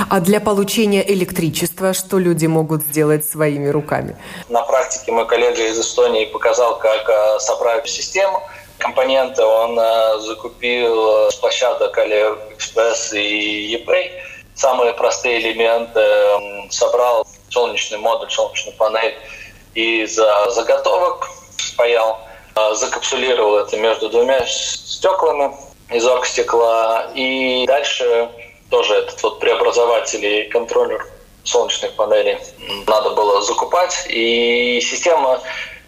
B: А для получения электричества что люди могут сделать своими руками?
E: На практике мой коллега из Эстонии показал, как э, собрать систему. Компоненты он э, закупил с площадок AliExpress и eBay. Самые простые элементы собрал солнечный модуль, солнечную панель из заготовок, спаял а, закапсулировал это между двумя стеклами из оргстекла. И дальше тоже этот вот преобразователь и контроллер солнечных панелей надо было закупать. И система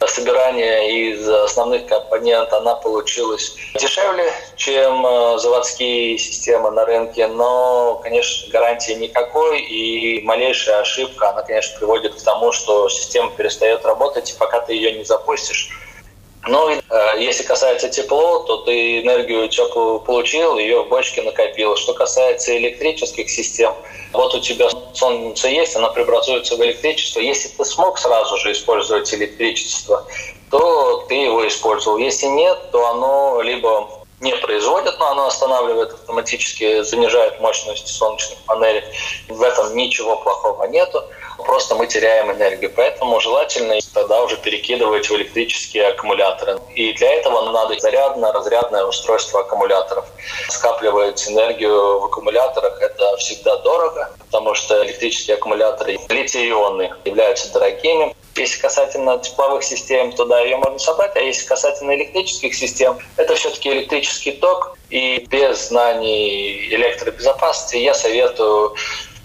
E: собирания из основных компонентов, она получилась дешевле, чем э, заводские системы на рынке, но, конечно, гарантии никакой, и малейшая ошибка, она, конечно, приводит к тому, что система перестает работать, и пока ты ее не запустишь, ну, и, э, если касается тепло, то ты энергию теплую получил, ее в бочке накопил. Что касается электрических систем, вот у тебя солнце есть, оно преобразуется в электричество. Если ты смог сразу же использовать электричество, то ты его использовал. Если нет, то оно либо не производит, но оно останавливает автоматически, занижает мощность солнечных панелей. В этом ничего плохого нету просто мы теряем энергию. Поэтому желательно тогда уже перекидывать в электрические аккумуляторы. И для этого надо зарядно-разрядное устройство аккумуляторов. Скапливать энергию в аккумуляторах – это всегда дорого, потому что электрические аккумуляторы литий-ионные являются дорогими. Если касательно тепловых систем, то да, ее можно собрать, а если касательно электрических систем, это все-таки электрический ток, и без знаний электробезопасности я советую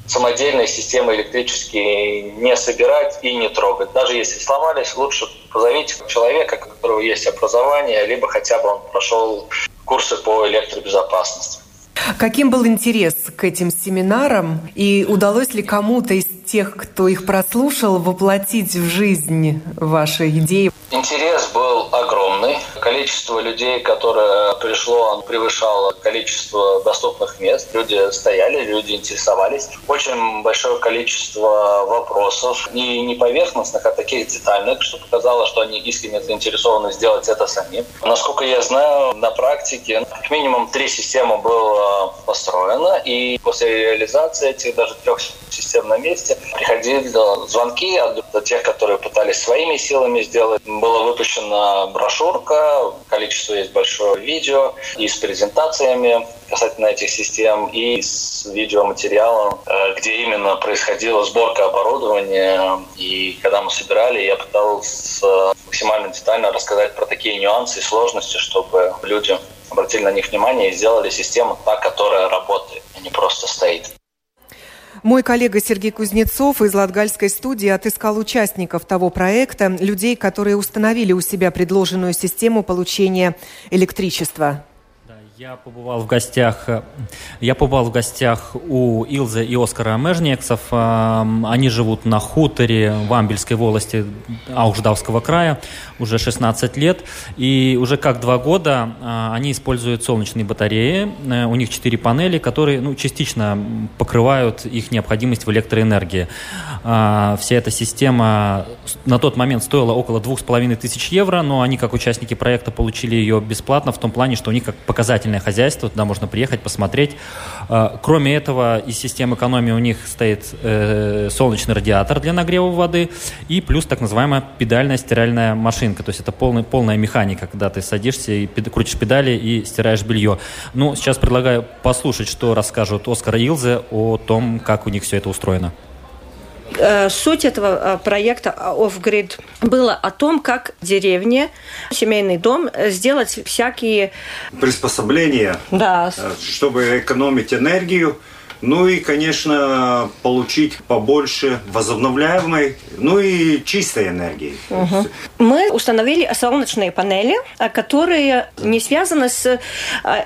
E: самодельные системы электрические не собирать и не трогать. Даже если сломались, лучше позовите человека, у которого есть образование, либо хотя бы он прошел курсы по электробезопасности.
B: Каким был интерес к этим семинарам и удалось ли кому-то из тех, кто их прослушал, воплотить в жизнь ваши идеи?
E: Интерес был огромный. Количество людей, которое пришло, превышало количество доступных мест. Люди стояли, люди интересовались. Очень большое количество вопросов. И не поверхностных, а таких детальных, что показало, что они искренне заинтересованы сделать это сами. Насколько я знаю, на практике как минимум три системы было построено. И после реализации этих даже трех систем на месте приходили звонки от тех, которые пытались своими силами сделать. Была выпущена брошюрка, количество есть большое видео и с презентациями касательно этих систем, и с видеоматериалом, э, где именно происходила сборка оборудования. И когда мы собирали, я пытался максимально детально рассказать про такие нюансы и сложности, чтобы люди обратили на них внимание и сделали систему та, которая работает, а не просто стоит.
B: Мой коллега Сергей Кузнецов из Латгальской студии отыскал участников того проекта, людей, которые установили у себя предложенную систему получения электричества.
C: Я побывал в гостях, э, я побывал в гостях у Илзы и Оскара Межнексов. Э, они живут на хуторе в Амбельской волости Ауждавского края уже 16 лет. И уже как два года э, они используют солнечные батареи. У них четыре панели, которые ну, частично покрывают их необходимость в электроэнергии. Вся эта система на тот момент стоила около двух с половиной тысяч евро, но они как участники проекта получили ее бесплатно в том плане, что у них как показатель самостоятельное хозяйство, туда можно приехать, посмотреть. А, кроме этого, из системы экономии у них стоит э, солнечный радиатор для нагрева воды и плюс так называемая педальная стиральная машинка. То есть это полный, полная механика, когда ты садишься и крутишь педали и стираешь белье. Ну, сейчас предлагаю послушать, что расскажут Оскар и Илзе о том, как у них все это устроено.
F: Э, суть этого э, проекта Off-Grid было о том, как деревне, семейный дом э, сделать всякие
G: приспособления,
F: да.
G: чтобы экономить энергию Ну и, конечно, получить побольше возобновляемой, ну и чистой энергии.
F: Угу. Мы установили солнечные панели, которые не связаны с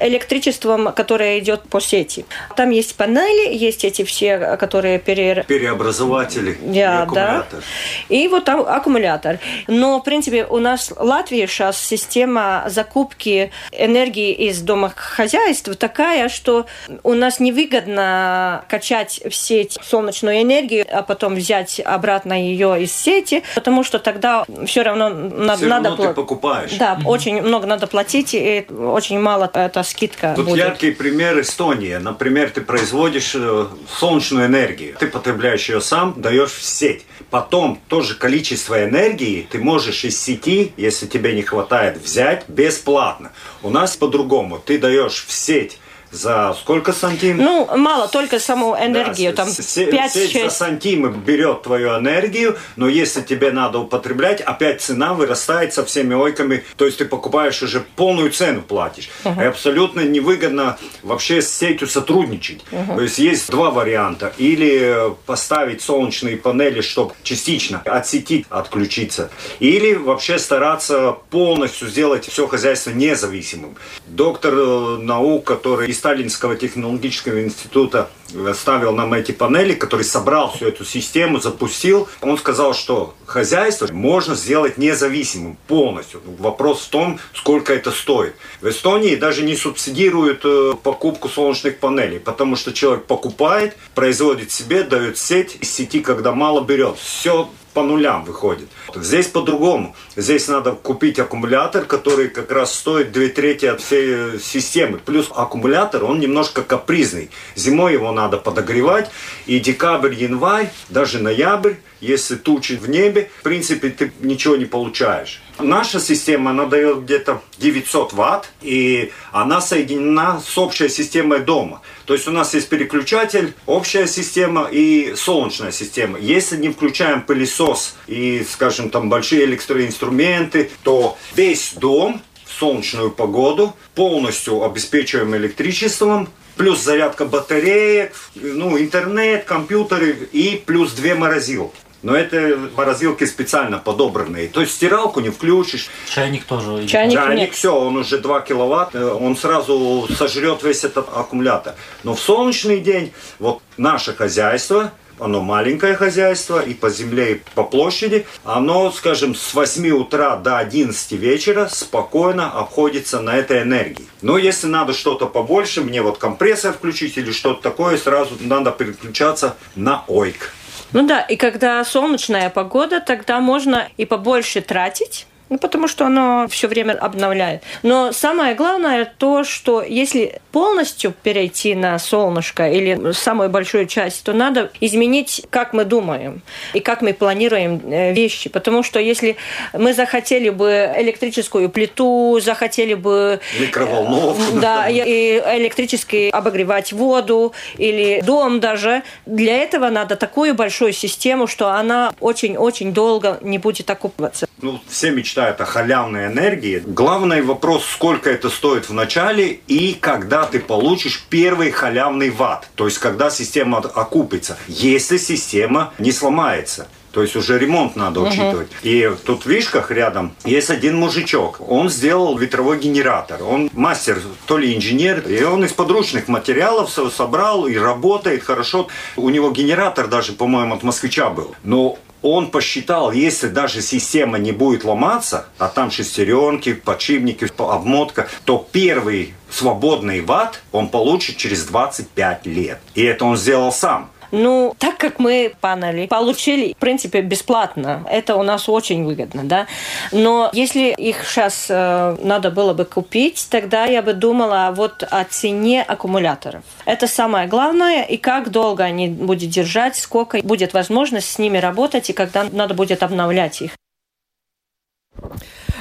F: электричеством, которое идет по сети. Там есть панели, есть эти все, которые пере...
G: переобразователи
F: да, и аккумулятор. Да. И вот там аккумулятор. Но, в принципе, у нас в Латвии сейчас система закупки энергии из домохозяйств такая, что у нас невыгодно качать в сеть солнечную энергию, а потом взять обратно ее из сети, потому что тогда все равно надо...
G: Все
F: надо
G: равно ты покупаешь.
F: Да, mm-hmm. очень много надо платить, и очень мало эта скидка
G: Тут
F: будет.
G: яркий пример Эстония. Например, ты производишь э, солнечную энергию, ты потребляешь ее сам, даешь в сеть. Потом то же количество энергии ты можешь из сети, если тебе не хватает, взять бесплатно. У нас по-другому. Ты даешь в сеть за сколько сантим?
F: Ну, мало, только саму энергию, да, там 5-6.
G: за сантимы берет твою энергию, но если тебе надо употреблять, опять цена вырастает со всеми ойками, то есть ты покупаешь уже полную цену платишь. Uh-huh. И абсолютно невыгодно вообще с сетью сотрудничать. Uh-huh. То есть есть два варианта. Или поставить солнечные панели, чтобы частично от сети отключиться, или вообще стараться полностью сделать все хозяйство независимым. Доктор э, наук, который из Сталинского технологического института ставил нам эти панели, который собрал всю эту систему, запустил. Он сказал, что хозяйство можно сделать независимым полностью. Вопрос в том, сколько это стоит. В Эстонии даже не субсидируют э, покупку солнечных панелей, потому что человек покупает, производит себе, дает сеть, из сети, когда мало берет. Все по нулям выходит. Здесь по-другому. Здесь надо купить аккумулятор, который как раз стоит две трети от всей системы. Плюс аккумулятор, он немножко капризный. Зимой его надо подогревать. И декабрь, январь, даже ноябрь, если тучи в небе, в принципе, ты ничего не получаешь. Наша система, она дает где-то 900 ватт, и она соединена с общей системой дома. То есть у нас есть переключатель, общая система и солнечная система. Если не включаем пылесос и, скажем, там большие электроинструменты, то весь дом в солнечную погоду полностью обеспечиваем электричеством, плюс зарядка батареек, ну, интернет, компьютеры и плюс две морозилки. Но это морозилки специально подобранные. То есть стиралку не включишь.
C: Чайник тоже.
F: Чайник,
G: Чайник нет. все, он уже 2 киловатт, он сразу сожрет весь этот аккумулятор. Но в солнечный день вот наше хозяйство, оно маленькое хозяйство, и по земле, и по площади, оно, скажем, с 8 утра до 11 вечера спокойно обходится на этой энергии. Но если надо что-то побольше, мне вот компрессор включить или что-то такое, сразу надо переключаться на ОЙК.
F: Ну да, и когда солнечная погода, тогда можно и побольше тратить, ну, потому что оно все время обновляет. Но самое главное то, что если полностью перейти на солнышко или самую большую часть, то надо изменить, как мы думаем и как мы планируем э, вещи. Потому что если мы захотели бы электрическую плиту, захотели бы...
G: Микроволновку.
F: Э, да, и электрически обогревать воду или дом даже, для этого надо такую большую систему, что она очень-очень долго не будет окупаться.
G: Ну, все мечтают мечтают о халявной энергии. Главный вопрос, сколько это стоит в начале и когда ты получишь первый халявный ватт. То есть, когда система окупится. Если система не сломается. То есть уже ремонт надо uh-huh. учитывать. И тут в Вишках рядом есть один мужичок. Он сделал ветровой генератор. Он мастер, то ли инженер. И он из подручных материалов собрал и работает хорошо. У него генератор даже, по-моему, от москвича был. Но он посчитал, если даже система не будет ломаться, а там шестеренки, подшипники, обмотка, то первый свободный ватт он получит через 25 лет. И это он сделал сам.
F: Ну, так как мы панели получили, в принципе, бесплатно, это у нас очень выгодно, да. Но если их сейчас э, надо было бы купить, тогда я бы думала вот о цене аккумуляторов. Это самое главное, и как долго они будут держать, сколько будет возможность с ними работать, и когда надо будет обновлять их.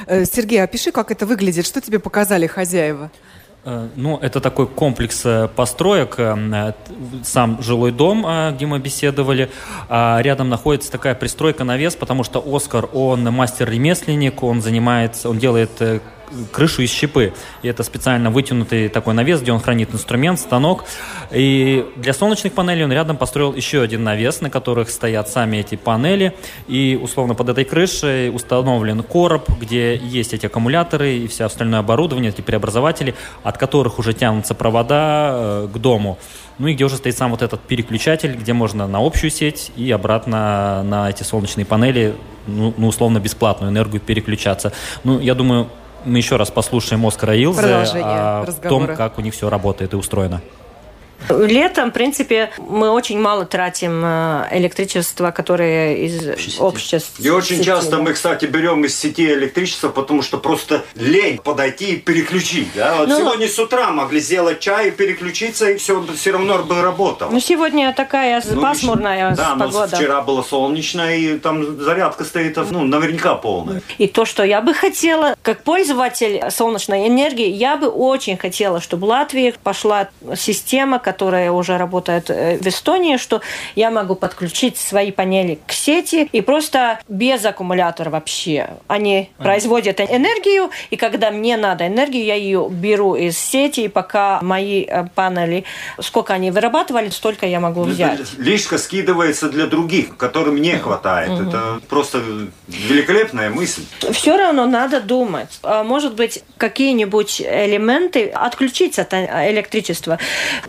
B: Э, Сергей, опиши, как это выглядит, что тебе показали хозяева?
C: Э, ну, это такой комплекс э, построек, э, сам жилой дом, где мы беседовали. А рядом находится такая пристройка навес, потому что Оскар, он мастер-ремесленник, он занимается, он делает крышу из щепы. И это специально вытянутый такой навес, где он хранит инструмент, станок. И для солнечных панелей он рядом построил еще один навес, на которых стоят сами эти панели. И условно под этой крышей установлен короб, где есть эти аккумуляторы и все остальное оборудование, эти преобразователи, от которых уже тянутся провода э, к дому. Ну и где уже стоит сам вот этот переключатель, где можно на общую сеть и обратно на эти солнечные панели, ну, ну условно, бесплатную энергию переключаться. Ну, я думаю, мы еще раз послушаем Оскара Илзе о том, как у них все работает и устроено.
F: Летом, в принципе, мы очень мало тратим э, электричество, которое из общества.
G: И очень сети. часто мы, кстати, берем из сети электричество, потому что просто лень подойти и переключить. Да? Вот ну, сегодня с утра могли сделать чай и переключиться, и все, все равно бы работало.
F: Ну, сегодня такая ну, пасмурная
G: да, погода. Да, вчера было солнечно, и там зарядка стоит, ну, наверняка полная.
F: И то, что я бы хотела, как пользователь солнечной энергии, я бы очень хотела, чтобы в Латвии пошла система, которая уже работает э, в Эстонии, что я могу подключить свои панели к сети и просто без аккумулятора вообще. Они а. производят энергию, и когда мне надо энергию, я ее беру из сети, и пока мои э, панели, сколько они вырабатывали, столько я могу взять.
G: Лишка скидывается для других, которым не хватает. Угу. Это просто великолепная мысль.
F: Все равно надо думать. А может быть, какие-нибудь элементы отключить от э, электричества.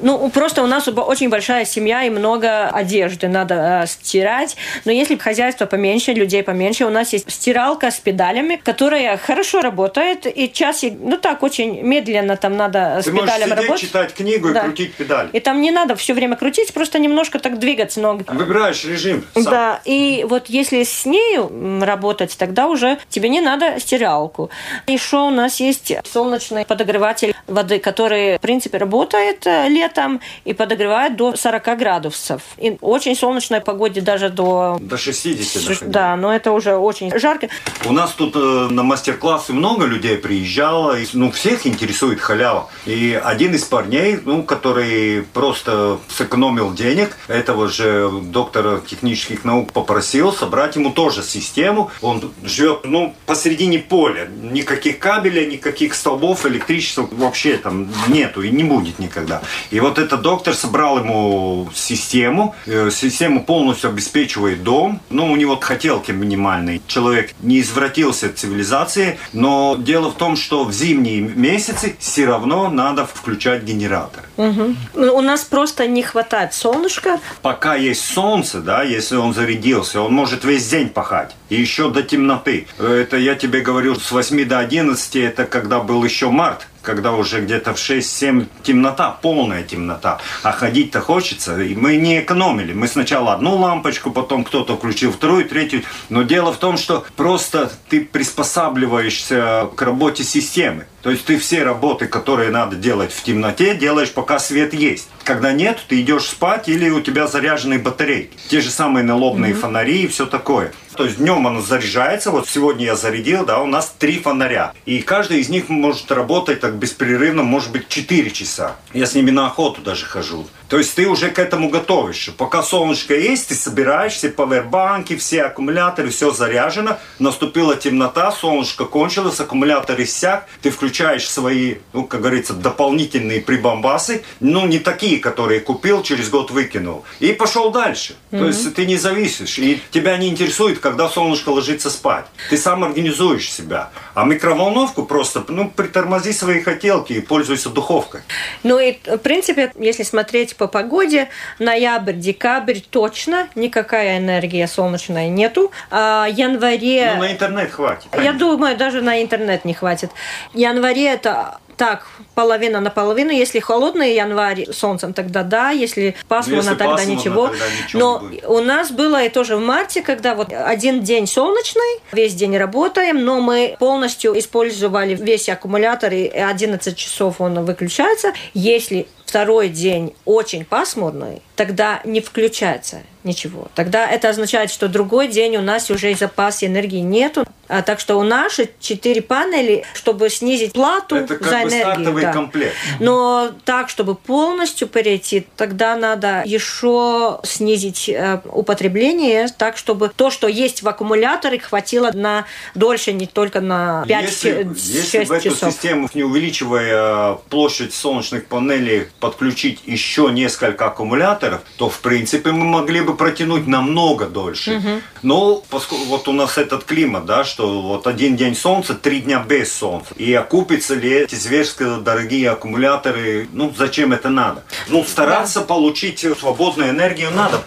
F: Ну, просто у нас очень большая семья и много одежды надо э, стирать. Но если хозяйство поменьше, людей поменьше, у нас есть стиралка с педалями, которая хорошо работает, и час, ну так, очень медленно там надо
G: Ты
F: с педалями работать.
G: читать книгу да. и крутить педаль.
F: И там не надо все время крутить, просто немножко так двигаться ног.
G: Выбираешь режим.
F: Сам. Да, и вот если с нею работать, тогда уже тебе не надо стиралку. Еще у нас есть солнечный подогреватель воды, который, в принципе, работает э, и подогревает до 40 градусов. И очень солнечной погоде даже до...
G: До 60 доходило.
F: Да, но это уже очень жарко.
G: У нас тут э, на мастер-классы много людей приезжало, и, ну, всех интересует халява. И один из парней, ну, который просто сэкономил денег, этого же доктора технических наук попросил собрать ему тоже систему. Он живет, ну, посередине поля. Никаких кабелей, никаких столбов, электричества вообще там нету и не будет никогда. И вот этот доктор собрал ему систему. Э, система полностью обеспечивает дом. Ну, у него хотелки минимальные. Человек не извратился от цивилизации, но дело в том, что в зимние месяцы все равно надо включать генератор.
F: Угу. У нас просто не хватает солнышка.
G: Пока есть солнце, да, если он зарядился, он может весь день пахать. И еще до темноты. Это я тебе говорю с 8 до 11, это когда был еще март когда уже где-то в 6-7 темнота, полная темнота. А ходить-то хочется. И мы не экономили. Мы сначала одну лампочку, потом кто-то включил вторую, третью. Но дело в том, что просто ты приспосабливаешься к работе системы. То есть ты все работы, которые надо делать в темноте, делаешь, пока свет есть. Когда нет, ты идешь спать или у тебя заряженные батарейки. Те же самые налобные mm-hmm. фонари и все такое. То есть днем оно заряжается. Вот сегодня я зарядил, да, у нас три фонаря. И каждый из них может работать так беспрерывно, может быть, 4 часа. Я с ними на охоту даже хожу. То есть ты уже к этому готовишься. Пока солнышко есть, ты собираешь все павербанки, все аккумуляторы, все заряжено. Наступила темнота, солнышко кончилось, аккумулятор иссяк. Ты включаешь свои, ну, как говорится, дополнительные прибамбасы. Ну, не такие, которые купил, через год выкинул. И пошел дальше. Mm-hmm. То есть ты не зависишь. И тебя не интересует, когда солнышко ложится спать. Ты сам организуешь себя. А микроволновку просто, ну, притормози свои хотелки и пользуйся духовкой.
F: Ну и, в принципе, если смотреть по погоде, ноябрь, декабрь точно никакая энергия солнечная нету. А январе...
G: Ну, на интернет хватит.
F: Я думаю, даже на интернет не хватит. Январе это так, половина на половину. Если холодный январь солнцем, тогда да. Если пасмурно, если тогда пасмурно, ничего. Тогда ничего Но у нас было и тоже в марте, когда вот один день солнечный, весь день работаем, но мы полностью использовали весь аккумулятор, и 11 часов он выключается. Если второй день очень пасмурный, тогда не включается ничего. Тогда это означает, что другой день у нас уже запас энергии нету. А, так что у наши четыре панели, чтобы снизить плату
G: это как
F: за
G: бы
F: энергию.
G: стартовый
F: да.
G: комплект.
F: Но так, чтобы полностью перейти, тогда надо еще снизить э, употребление, так, чтобы то, что есть в аккумуляторе, хватило на дольше, не только на 5-6
G: если, если в эту
F: часов.
G: систему, не увеличивая площадь солнечных панелей, подключить еще несколько аккумуляторов, то в принципе мы могли бы протянуть намного дольше. Но поскольку вот у нас этот климат, да, что вот один день солнца, три дня без солнца. И окупятся ли эти зверски дорогие аккумуляторы? Ну, зачем это надо? Ну, стараться получить свободную энергию надо.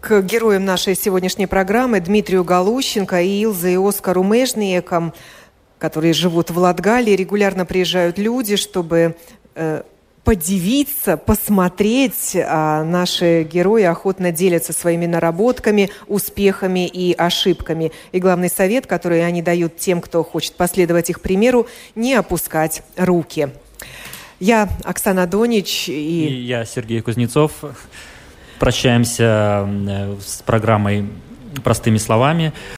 B: К героям нашей сегодняшней программы Дмитрию Галущенко и Илзе и Оскару Межниекам, которые живут в Латгалии, регулярно приезжают люди, чтобы э, подивиться, посмотреть. А наши герои охотно делятся своими наработками, успехами и ошибками. И главный совет, который они дают тем, кто хочет последовать их примеру, не опускать руки. Я Оксана Донич и...
C: И я Сергей Кузнецов. Прощаемся э, с программой простыми словами.